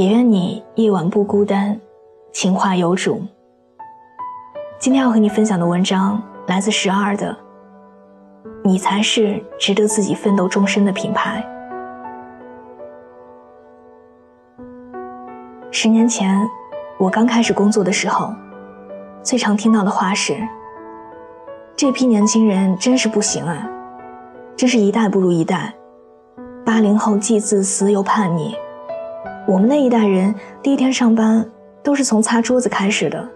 也愿你夜晚不孤单，情话有主。今天要和你分享的文章来自十二的，你才是值得自己奋斗终身的品牌。十年前，我刚开始工作的时候，最常听到的话是：“这批年轻人真是不行啊，真是一代不如一代。”八零后既自私又叛逆。我们那一代人第一天上班都是从擦桌子开始的，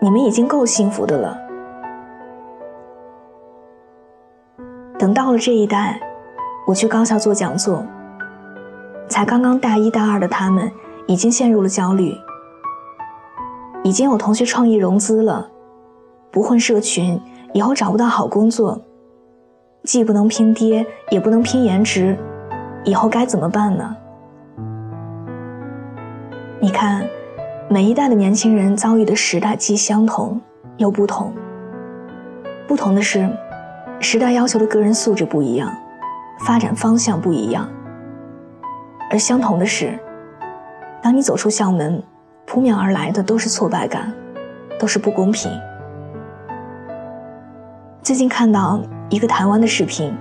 你们已经够幸福的了。等到了这一代，我去高校做讲座，才刚刚大一大二的他们已经陷入了焦虑，已经有同学创业融资了，不混社群以后找不到好工作，既不能拼爹也不能拼颜值，以后该怎么办呢？你看，每一代的年轻人遭遇的时代既相同又不同。不同的是，时代要求的个人素质不一样，发展方向不一样。而相同的是，当你走出校门，扑面而来的都是挫败感，都是不公平。最近看到一个台湾的视频，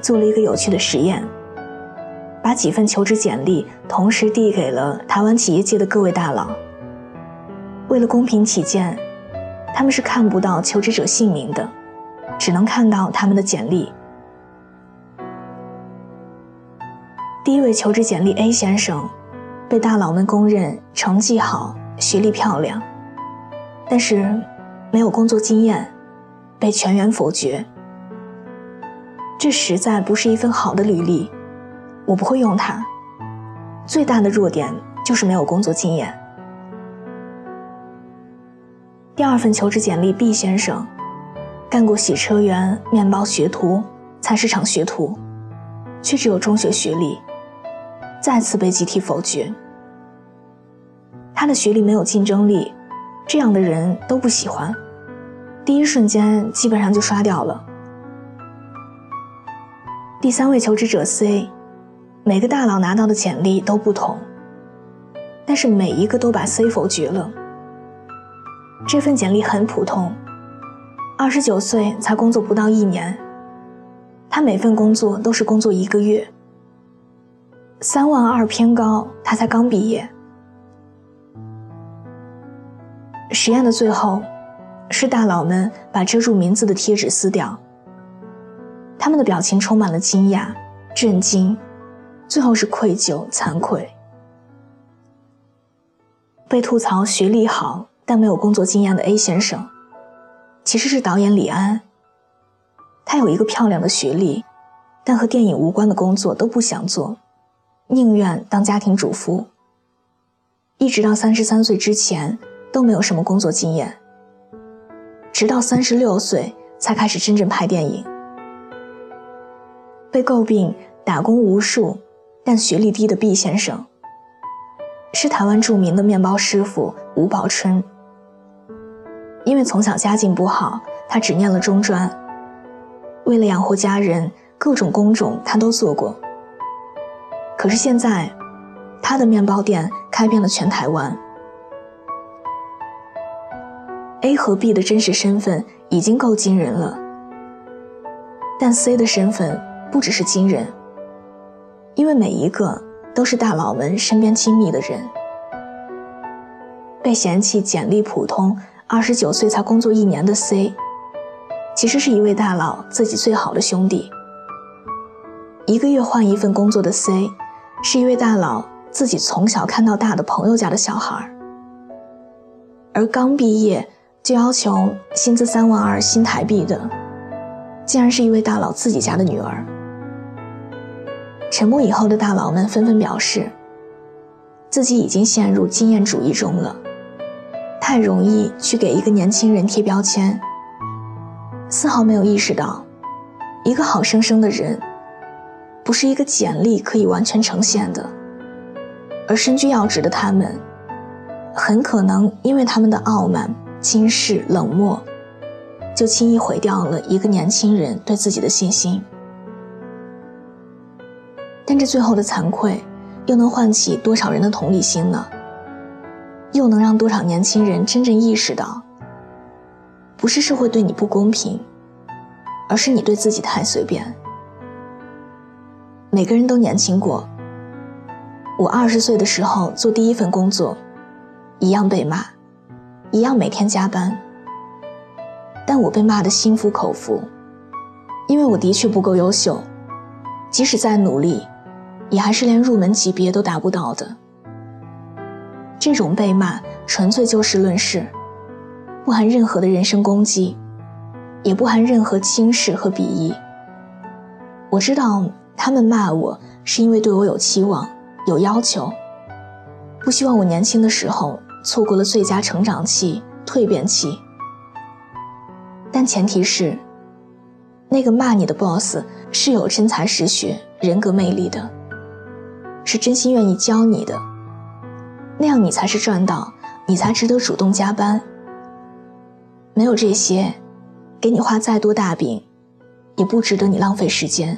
做了一个有趣的实验。把几份求职简历同时递给了台湾企业界的各位大佬。为了公平起见，他们是看不到求职者姓名的，只能看到他们的简历。第一位求职简历 A 先生，被大佬们公认成绩好、学历漂亮，但是没有工作经验，被全员否决。这实在不是一份好的履历。我不会用它，最大的弱点就是没有工作经验。第二份求职简历，B 先生，干过洗车员、面包学徒、菜市场学徒，却只有中学学历，再次被集体否决。他的学历没有竞争力，这样的人都不喜欢，第一瞬间基本上就刷掉了。第三位求职者 C。每个大佬拿到的简历都不同，但是每一个都把 C 否决了。这份简历很普通，二十九岁才工作不到一年，他每份工作都是工作一个月，三万二偏高，他才刚毕业。实验的最后，是大佬们把遮住名字的贴纸撕掉，他们的表情充满了惊讶、震惊。最后是愧疚、惭愧。被吐槽学历好但没有工作经验的 A 先生，其实是导演李安。他有一个漂亮的学历，但和电影无关的工作都不想做，宁愿当家庭主妇。一直到三十三岁之前都没有什么工作经验，直到三十六岁才开始真正拍电影。被诟病打工无数。但学历低的毕先生，是台湾著名的面包师傅吴宝春。因为从小家境不好，他只念了中专。为了养活家人，各种工种他都做过。可是现在，他的面包店开遍了全台湾。A 和 B 的真实身份已经够惊人了，但 C 的身份不只是惊人。因为每一个都是大佬们身边亲密的人，被嫌弃简历普通，二十九岁才工作一年的 C，其实是一位大佬自己最好的兄弟。一个月换一份工作的 C，是一位大佬自己从小看到大的朋友家的小孩。而刚毕业就要求薪资三万二新台币的，竟然是一位大佬自己家的女儿。沉默以后的大佬们纷纷表示：“自己已经陷入经验主义中了，太容易去给一个年轻人贴标签，丝毫没有意识到，一个好生生的人，不是一个简历可以完全呈现的，而身居要职的他们，很可能因为他们的傲慢、轻视、冷漠，就轻易毁掉了一个年轻人对自己的信心。但这最后的惭愧。又能唤起多少人的同理心呢？又能让多少年轻人真正意识到，不是社会对你不公平，而是你对自己太随便。每个人都年轻过。我二十岁的时候做第一份工作，一样被骂，一样每天加班。但我被骂的心服口服，因为我的确不够优秀，即使再努力。也还是连入门级别都达不到的。这种被骂纯粹就事论事，不含任何的人身攻击，也不含任何轻视和鄙夷。我知道他们骂我是因为对我有期望、有要求，不希望我年轻的时候错过了最佳成长期、蜕变期。但前提是，那个骂你的 boss 是有真才实学、人格魅力的。是真心愿意教你的，那样你才是赚到，你才值得主动加班。没有这些，给你画再多大饼，也不值得你浪费时间。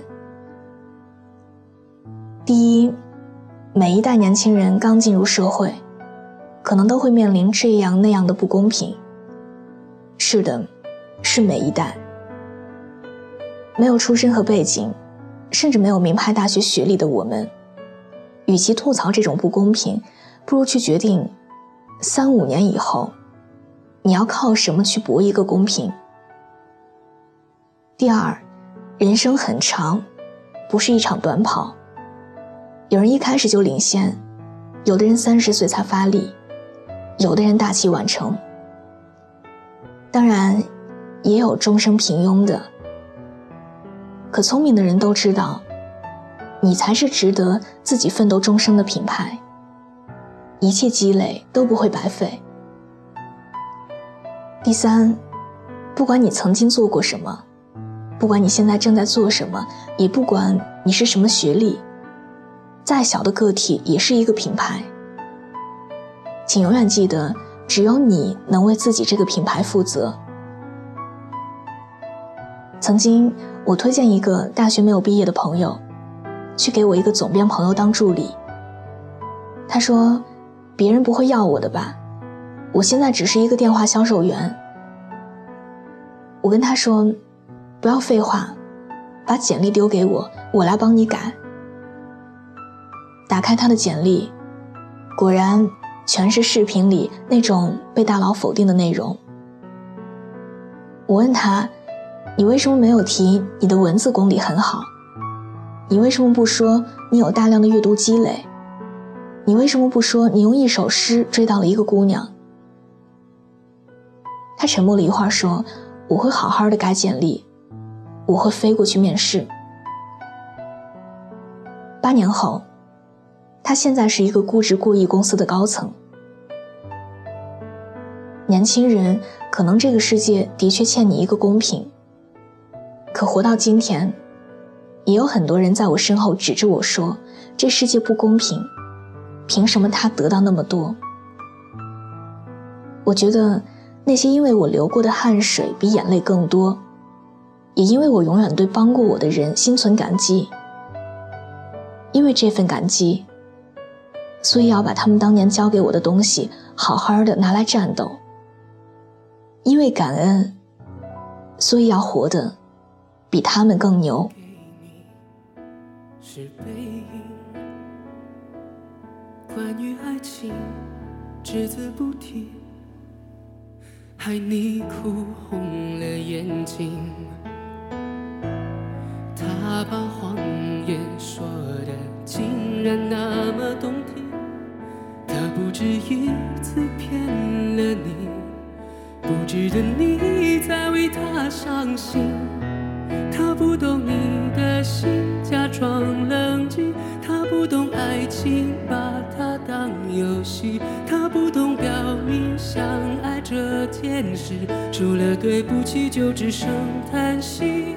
第一，每一代年轻人刚进入社会，可能都会面临这样那样的不公平。是的，是每一代。没有出身和背景，甚至没有名牌大学学历的我们。与其吐槽这种不公平，不如去决定，三五年以后，你要靠什么去搏一个公平。第二，人生很长，不是一场短跑。有人一开始就领先，有的人三十岁才发力，有的人大器晚成。当然，也有终生平庸的。可聪明的人都知道。你才是值得自己奋斗终生的品牌，一切积累都不会白费。第三，不管你曾经做过什么，不管你现在正在做什么，也不管你是什么学历，再小的个体也是一个品牌。请永远记得，只有你能为自己这个品牌负责。曾经，我推荐一个大学没有毕业的朋友。去给我一个总编朋友当助理。他说：“别人不会要我的吧？我现在只是一个电话销售员。”我跟他说：“不要废话，把简历丢给我，我来帮你改。”打开他的简历，果然全是视频里那种被大佬否定的内容。我问他：“你为什么没有提你的文字功底很好？”你为什么不说你有大量的阅读积累？你为什么不说你用一首诗追到了一个姑娘？他沉默了一会儿，说：“我会好好的改简历，我会飞过去面试。”八年后，他现在是一个估值过亿公司的高层。年轻人，可能这个世界的确欠你一个公平，可活到今天。也有很多人在我身后指着我说：“这世界不公平，凭什么他得到那么多？”我觉得，那些因为我流过的汗水比眼泪更多，也因为我永远对帮过我的人心存感激。因为这份感激，所以要把他们当年教给我的东西好好的拿来战斗。因为感恩，所以要活得比他们更牛。是背影，关于爱情只字不提，害你哭红了眼睛。他把谎言说的竟然那么动听，他不止一次骗了你，不值得你再为他伤心。他不懂你的心，假装冷静。他不懂爱情，把它当。游戏。他不懂表明相爱这件事，除了对不起就只剩叹息。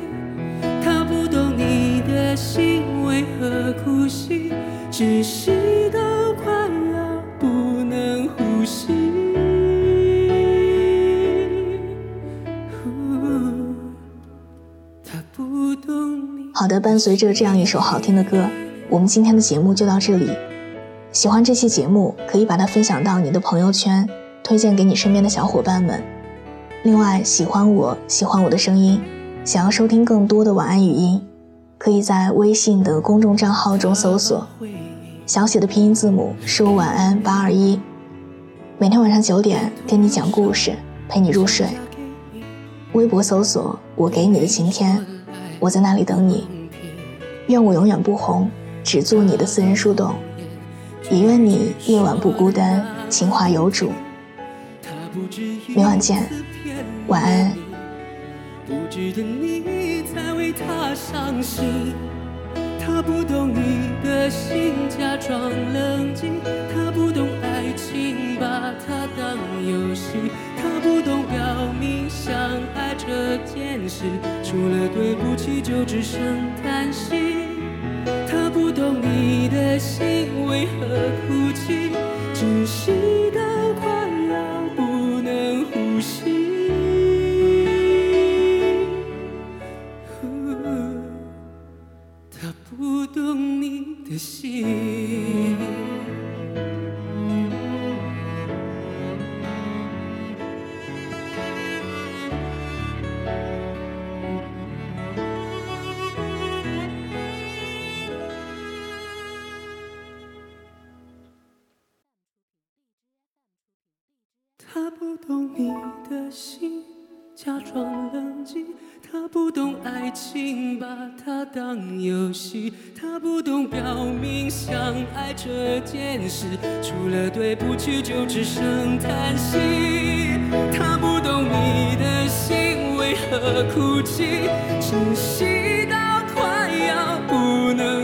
他不懂你的心为何哭泣，窒息伴随着这样一首好听的歌，我们今天的节目就到这里。喜欢这期节目，可以把它分享到你的朋友圈，推荐给你身边的小伙伴们。另外，喜欢我喜欢我的声音，想要收听更多的晚安语音，可以在微信的公众账号中搜索小写的拼音字母说晚安八二一，每天晚上九点跟你讲故事，陪你入睡。微博搜索我给你的晴天，我在那里等你。愿我永远不红，只做你的私人树洞。也愿你夜晚不孤单，情话有主。明晚见，晚安。不值得你再为他伤心，他不懂你的心，假装冷静。他不懂爱情，把它当游戏。不懂表明相爱这件事，除了对不起就只剩叹息。他不懂你的心不懂你的心，假装冷静。他不懂爱情，把它当游戏。他不懂表明相爱这件事，除了对不起就只剩叹息。他不懂你的心为何哭泣，窒息到快要不能。